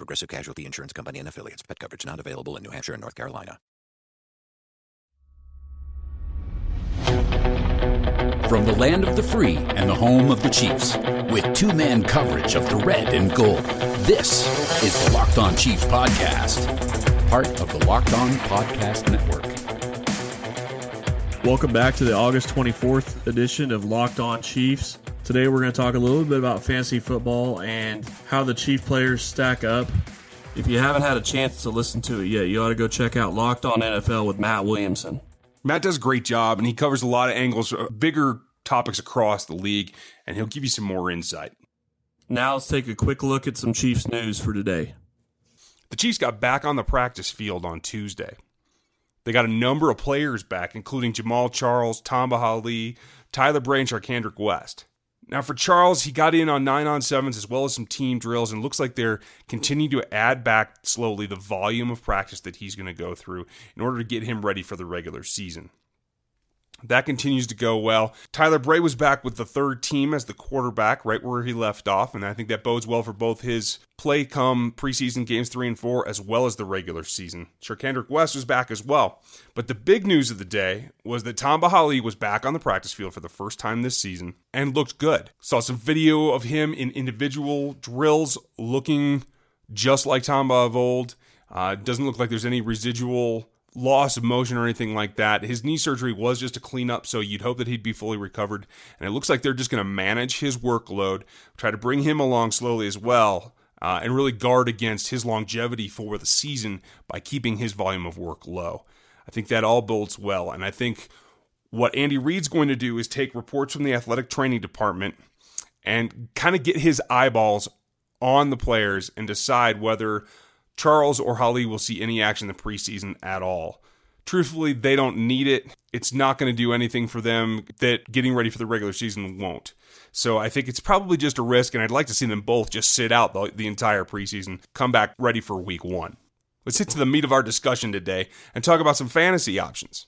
Progressive Casualty Insurance Company and affiliates. Pet coverage not available in New Hampshire and North Carolina. From the land of the free and the home of the Chiefs, with two man coverage of the red and gold, this is the Locked On Chiefs Podcast, part of the Locked On Podcast Network. Welcome back to the August 24th edition of Locked On Chiefs. Today we're going to talk a little bit about fantasy football and how the Chief players stack up. If you haven't had a chance to listen to it yet, you ought to go check out Locked On NFL with Matt Williamson. Matt does a great job, and he covers a lot of angles, uh, bigger topics across the league, and he'll give you some more insight. Now let's take a quick look at some Chiefs news for today. The Chiefs got back on the practice field on Tuesday. They got a number of players back, including Jamaal Charles, Tamba Hali, Tyler Bray, and Charcandrick West. Now, for Charles, he got in on nine on sevens as well as some team drills, and looks like they're continuing to add back slowly the volume of practice that he's going to go through in order to get him ready for the regular season. That continues to go well. Tyler Bray was back with the third team as the quarterback, right where he left off, and I think that bodes well for both his play come preseason games three and four, as well as the regular season. Charcandrick West was back as well. But the big news of the day was that Tamba Hali was back on the practice field for the first time this season and looked good. Saw some video of him in individual drills looking just like Tamba of old. Uh, doesn't look like there's any residual loss of motion or anything like that. His knee surgery was just a cleanup, so you'd hope that he'd be fully recovered. And it looks like they're just going to manage his workload, try to bring him along slowly as well, uh, and really guard against his longevity for the season by keeping his volume of work low. I think that all bodes well. And I think what Andy Reid's going to do is take reports from the athletic training department and kind of get his eyeballs on the players and decide whether Charles or Hali will see any action in the preseason at all. Truthfully, they don't need it. It's not going to do anything for them that getting ready for the regular season won't. So I think it's probably just a risk, and I'd like to see them both just sit out the, the entire preseason, come back ready for week one. Let's hit to the meat of our discussion today and talk about some fantasy options.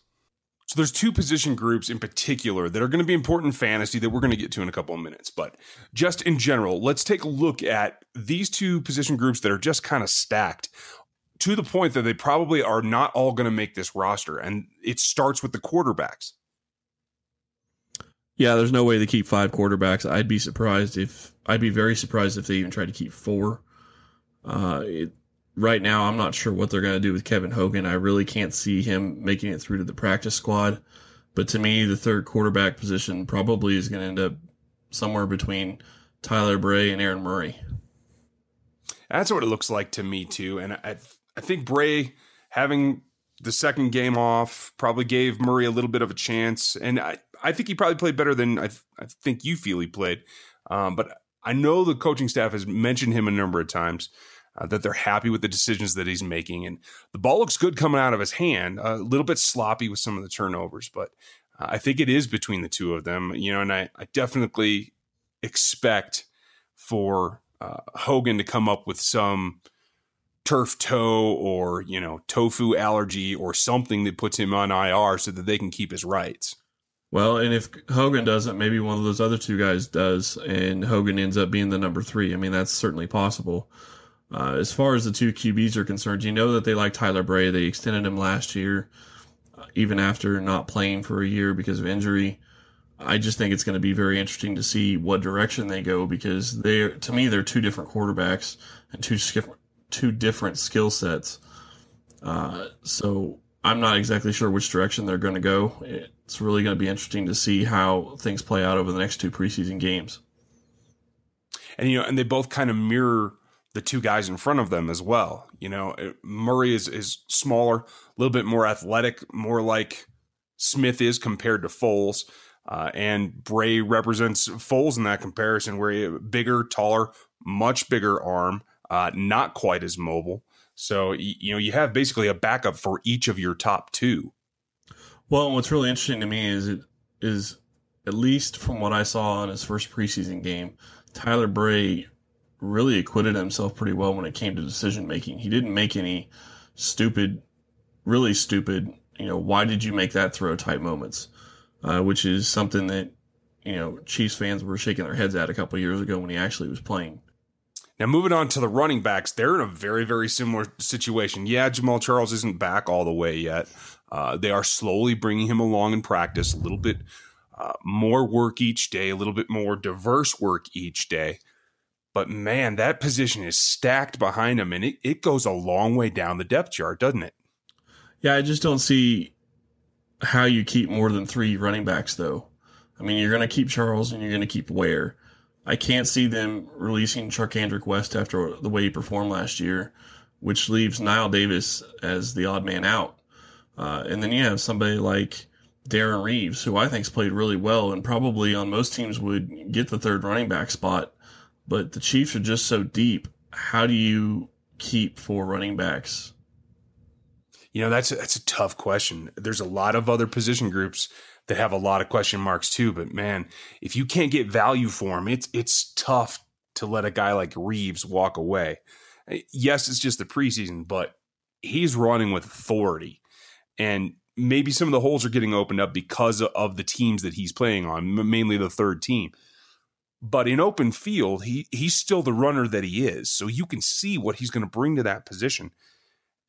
So there's two position groups in particular that are going to be important in fantasy that we're going to get to in a couple of minutes. But just in general, let's take a look at these two position groups that are just kind of stacked to the point that they probably are not all going to make this roster. And it starts with the quarterbacks. Yeah, there's no way to keep five quarterbacks. I'd be surprised if I'd be very surprised if they even tried to keep four. Uh, it, right now, I'm not sure what they're going to do with Kevin Hogan. I really can't see him making it through to the practice squad. But to me, the third quarterback position probably is going to end up somewhere between Tyler Bray and Aaron Murray. That's what it looks like to me too. And I, I think Bray having the second game off probably gave Murray a little bit of a chance. And I, I think he probably played better than I, th- I think you feel he played. Um, but I know the coaching staff has mentioned him a number of times uh, that they're happy with the decisions that he's making. And the ball looks good coming out of his hand, a little bit sloppy with some of the turnovers, but uh, I think it is between the two of them, you know, and I, I definitely expect for uh, Hogan to come up with some turf toe or, you know, tofu allergy or something that puts him on IR so that they can keep his rights. Well, and if Hogan doesn't, maybe one of those other two guys does, and Hogan ends up being the number three. I mean, that's certainly possible. Uh, as far as the two QBs are concerned, you know that they like Tyler Bray. They extended him last year, uh, even after not playing for a year because of injury. I just think it's going to be very interesting to see what direction they go because they, to me, they're two different quarterbacks and two two different skill sets. Uh, so I'm not exactly sure which direction they're going to go. It's really going to be interesting to see how things play out over the next two preseason games. And you know, and they both kind of mirror the two guys in front of them as well. You know, Murray is is smaller, a little bit more athletic, more like Smith is compared to Foles. Uh, and Bray represents Foles in that comparison, where he bigger, taller, much bigger arm, uh, not quite as mobile. So you know you have basically a backup for each of your top two. Well, what's really interesting to me is it is at least from what I saw in his first preseason game, Tyler Bray really acquitted himself pretty well when it came to decision making. He didn't make any stupid, really stupid, you know, why did you make that throw type moments, uh, which is something that, you know, Chiefs fans were shaking their heads at a couple years ago when he actually was playing. Now, moving on to the running backs, they're in a very, very similar situation. Yeah, Jamaal Charles isn't back all the way yet. Uh, they are slowly bringing him along in practice, a little bit uh, more work each day, a little bit more diverse work each day. But man, that position is stacked behind him, and it, it goes a long way down the depth chart, doesn't it? Yeah, I just don't see how you keep more than three running backs, though. I mean, you're going to keep Charles and you're going to keep Ware. I can't see them releasing Charcandrick West after the way he performed last year, which leaves Knile Davis as the odd man out. Uh, and then you have somebody like Darrin Reaves, who I think's played really well and probably on most teams would get the third running back spot but the Chiefs are just so deep. How do you keep four running backs? You know, that's a, that's a tough question. There's a lot of other position groups that have a lot of question marks too. But man, if you can't get value for him, it's it's tough to let a guy like Reaves walk away. Eh, yes, it's just the preseason, but he's running with authority, and maybe some of the holes are getting opened up because of the teams that he's playing on, mainly the third team. But in open field, he he's still the runner that he is. So you can see what he's going to bring to that position.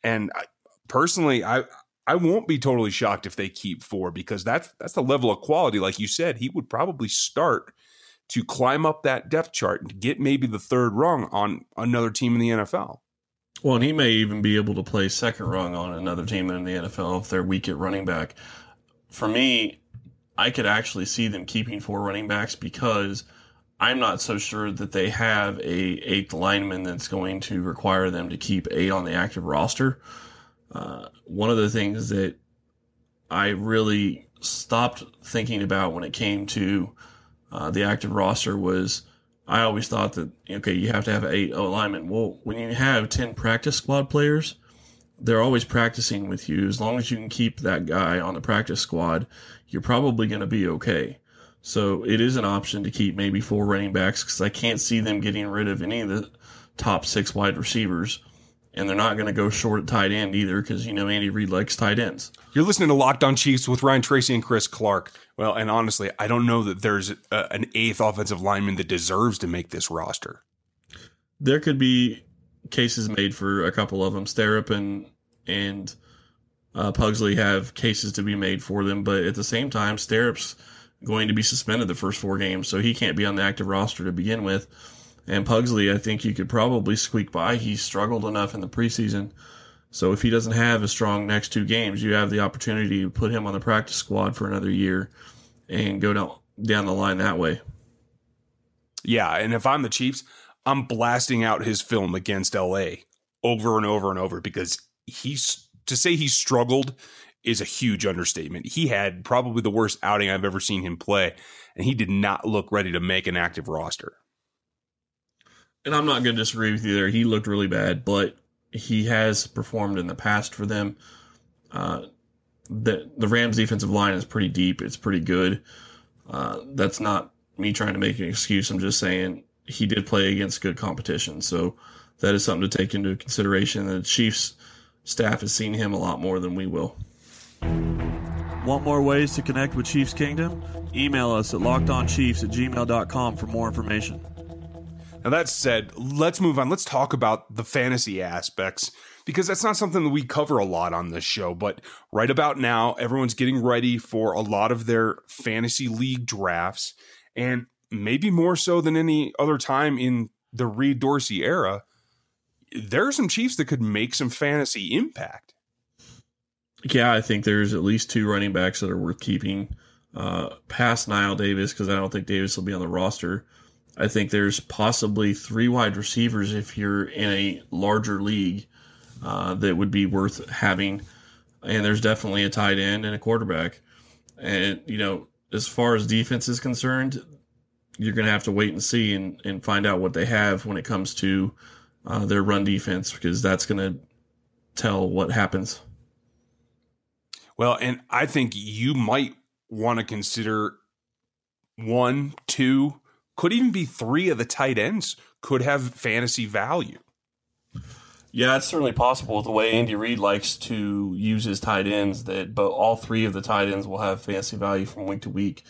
And I, personally, I I won't be totally shocked if they keep four because that's that's the level of quality. Like you said, he would probably start to climb up that depth chart and get maybe the third rung on another team in the NFL. Well, and he may even be able to play second rung on another team in the NFL if they're weak at running back. For me, I could actually see them keeping four running backs because – I'm not so sure that they have a eighth lineman that's going to require them to keep eight on the active roster. Uh, one of the things that I really stopped thinking about when it came to uh, the active roster was I always thought that okay, you have to have eight O linemen. Well, when you have ten practice squad players, they're always practicing with you. As long as you can keep that guy on the practice squad, you're probably going to be okay. So it is an option to keep maybe four running backs because I can't see them getting rid of any of the top six wide receivers. And they're not going to go short at tight end either because, you know, Andy Reid likes tight ends. You're listening to Locked On Chiefs with Ryan Tracy and Chris Clark. Well, and honestly, I don't know that there's a, an eighth offensive lineman that deserves to make this roster. There could be cases made for a couple of them. Sterup and, and uh, Pughsley have cases to be made for them. But at the same time, Sterup's – going to be suspended the first four games, so he can't be on the active roster to begin with. And Pughsley, I think you could probably squeak by. He struggled enough in the preseason. So if he doesn't have a strong next two games, you have the opportunity to put him on the practice squad for another year and go down down the line that way. Yeah, and if I'm the Chiefs, I'm blasting out his film against LA over and over and over because he's to say he struggled is a huge understatement. He had probably the worst outing I've ever seen him play, and he did not look ready to make an active roster. And I'm not going to disagree with you there. He looked really bad, but he has performed in the past for them. Uh, the the Rams defensive line is pretty deep. It's pretty good. Uh, that's not me trying to make an excuse. I'm just saying he did play against good competition. So that is something to take into consideration. The Chiefs staff has seen him a lot more than we will. Want more ways to connect with Chiefs Kingdom? Email us at lockedonchiefs at gmail.com for more information. Now, that said, let's move on. Let's talk about the fantasy aspects because that's not something that we cover a lot on this show. But right about now, everyone's getting ready for a lot of their fantasy league drafts. And maybe more so than any other time in the Reid Dorsey era, there are some Chiefs that could make some fantasy impact. Yeah, I think there's at least two running backs that are worth keeping uh, past Knile Davis because I don't think Davis will be on the roster. I think there's possibly three wide receivers if you're in a larger league uh, that would be worth having. And there's definitely a tight end and a quarterback. And, you know, as far as defense is concerned, you're going to have to wait and see and, and find out what they have when it comes to uh, their run defense because that's going to tell what happens. Well, and I think you might want to consider one, two, could even be three of the tight ends could have fantasy value. Yeah, it's certainly possible with the way Andy Reid likes to use his tight ends that but all three of the tight ends will have fantasy value from week to week.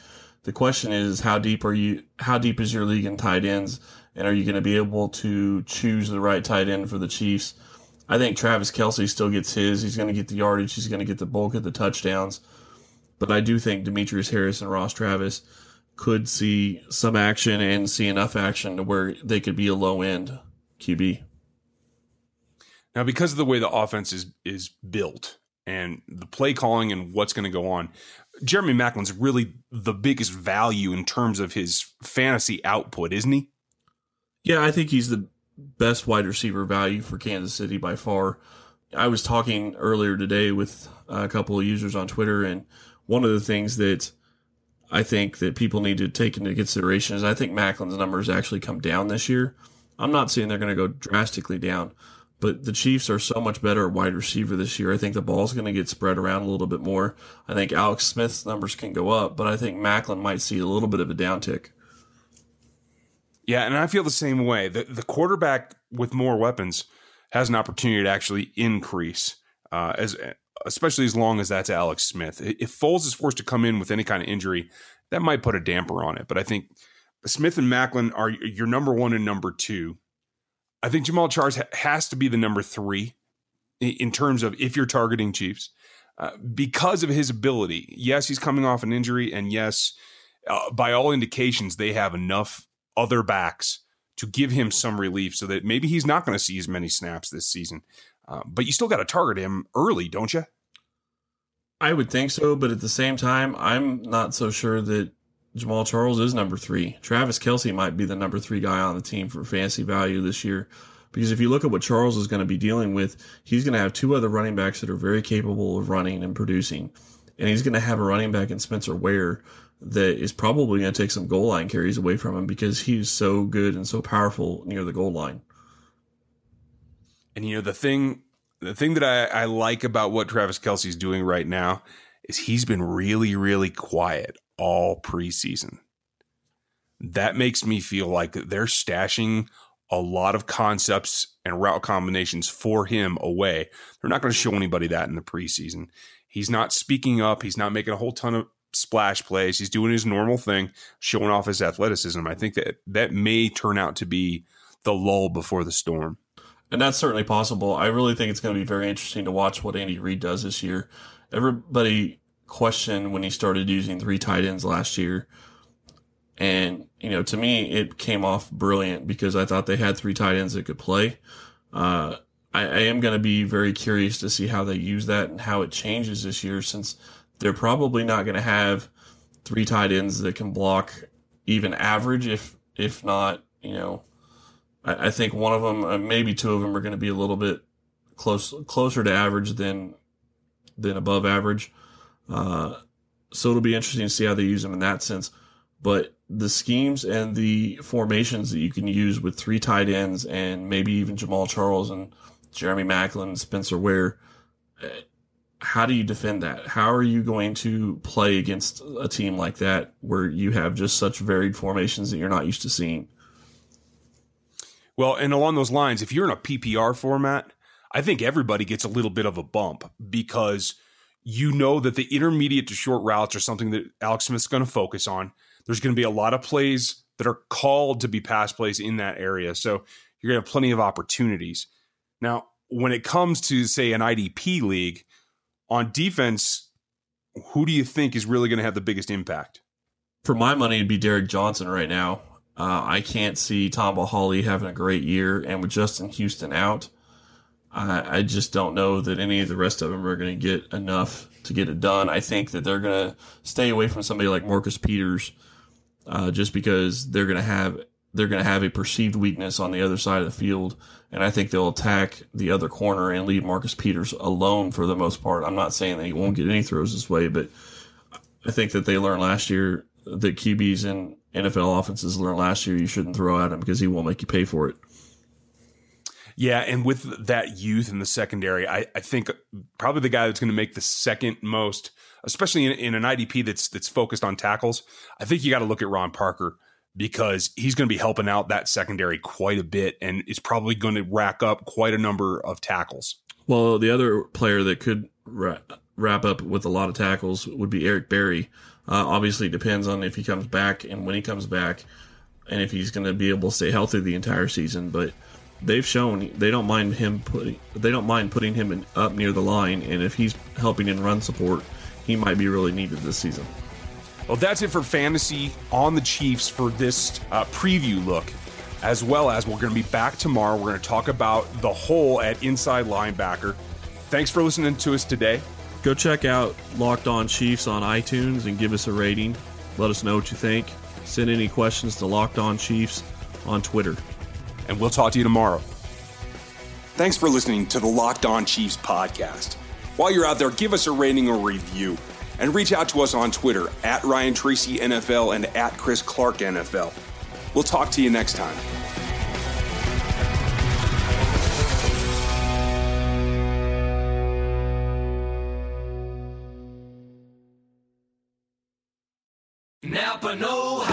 The question is how deep are you how deep is your league in tight ends and are you going to be able to choose the right tight end for the Chiefs? I think Travis Kelce still gets his. He's going to get the yardage. He's going to get the bulk of the touchdowns. But I do think Demetrius Harris and Ross Travis could see some action and see enough action to where they could be a low end QB. Now, because of the way the offense is is built and the play calling and what's going to go on, Jeremy Maclin's really the biggest value in terms of his fantasy output, isn't he? Yeah, I think he's the best wide receiver value for Kansas City by far. I was talking earlier today with a couple of users on Twitter, and one of the things that I think that people need to take into consideration is I think Maclin's numbers actually come down this year. I'm not saying they're going to go drastically down, but the Chiefs are so much better at wide receiver this year. I think the ball's going to get spread around a little bit more. I think Alex Smith's numbers can go up, but I think Maclin might see a little bit of a downtick. Yeah, and I feel the same way. The the quarterback with more weapons has an opportunity to actually increase, uh, as especially as long as that's Alex Smith. If Foles is forced to come in with any kind of injury, that might put a damper on it. But I think Smith and Maclin are your number one and number two. I think Jamaal Charles has to be the number three in terms of if you're targeting Chiefs uh, because of his ability. Yes, he's coming off an injury, and yes, uh, by all indications, they have enough other backs to give him some relief so that maybe he's not going to see as many snaps this season. Uh, but you still got to target him early, don't you? I would think so, but at the same time, I'm not so sure that Jamaal Charles is number three. Travis Kelce might be the number three guy on the team for fantasy value this year. Because if you look at what Charles is going to be dealing with, he's going to have two other running backs that are very capable of running and producing. And he's going to have a running back in Spencer Ware that is probably going to take some goal line carries away from him because he's so good and so powerful near the goal line. And you know the thing, the thing that I, I like about what Travis Kelce's doing right now is he's been really, really quiet all preseason. That makes me feel like they're stashing a lot of concepts and route combinations for him away. They're not going to show anybody that in the preseason. He's not speaking up. He's not making a whole ton of splash plays. He's doing his normal thing, showing off his athleticism. I think that that may turn out to be the lull before the storm. And that's certainly possible. I really think it's going to be very interesting to watch what Andy Reid does this year. Everybody questioned when he started using three tight ends last year. And, you know, to me, it came off brilliant because I thought they had three tight ends that could play. Uh, I, I am going to be very curious to see how they use that and how it changes this year since they're probably not going to have three tight ends that can block even average, if, if not, you know, I, I think one of them, uh, maybe two of them are going to be a little bit close, closer to average than, than above average. Uh, so it'll be interesting to see how they use them in that sense. But the schemes and the formations that you can use with three tight ends and maybe even Jamaal Charles and Jeremy Maclin, Spencer Ware, uh, how do you defend that? How are you going to play against a team like that where you have just such varied formations that you're not used to seeing? Well, and along those lines, if you're in a PPR format, I think everybody gets a little bit of a bump because you know that the intermediate to short routes are something that Alex Smith's going to focus on. There's going to be a lot of plays that are called to be pass plays in that area. So you're going to have plenty of opportunities. Now, when it comes to, say, an IDP league, on defense, who do you think is really going to have the biggest impact? For my money, it'd be Derrick Johnson right now. Uh, I can't see Tamba Hali having a great year, and with Justin Houston out, I, I just don't know that any of the rest of them are going to get enough to get it done. I think that they're going to stay away from somebody like Marcus Peters, uh, just because they're going to have they're going to have a perceived weakness on the other side of the field, and I think they'll attack the other corner and leave Marcus Peters alone for the most part. I'm not saying that he won't get any throws this way, but I think that they learned last year that QBs in NFL offenses learned last year you shouldn't throw at him because he won't make you pay for it. Yeah, and with that youth in the secondary, I, I think probably the guy that's going to make the second most, especially in, in an IDP that's that's focused on tackles. I think you got to look at Ron Parker because he's going to be helping out that secondary quite a bit, and is probably going to rack up quite a number of tackles. Well, the other player that could ra- wrap up with a lot of tackles would be Eric Berry. Uh, obviously, it depends on if he comes back and when he comes back, and if he's going to be able to stay healthy the entire season. But they've shown they don't mind him putting they don't mind putting him in, up near the line, and if he's helping in run support, he might be really needed this season. Well, that's it for fantasy on the Chiefs for this uh, preview look. As well as we're going to be back tomorrow. We're going to talk about the hole at inside linebacker. Thanks for listening to us today. Go check out Locked On Chiefs on iTunes and give us a rating. Let us know what you think. Send any questions to Locked On Chiefs on Twitter. And we'll talk to you tomorrow. Thanks for listening to the Locked On Chiefs podcast. While you're out there, give us a rating or review. And reach out to us on Twitter at Ryan Tracy NFL and at Chris Clark NFL. We'll talk to you next time. Napa Know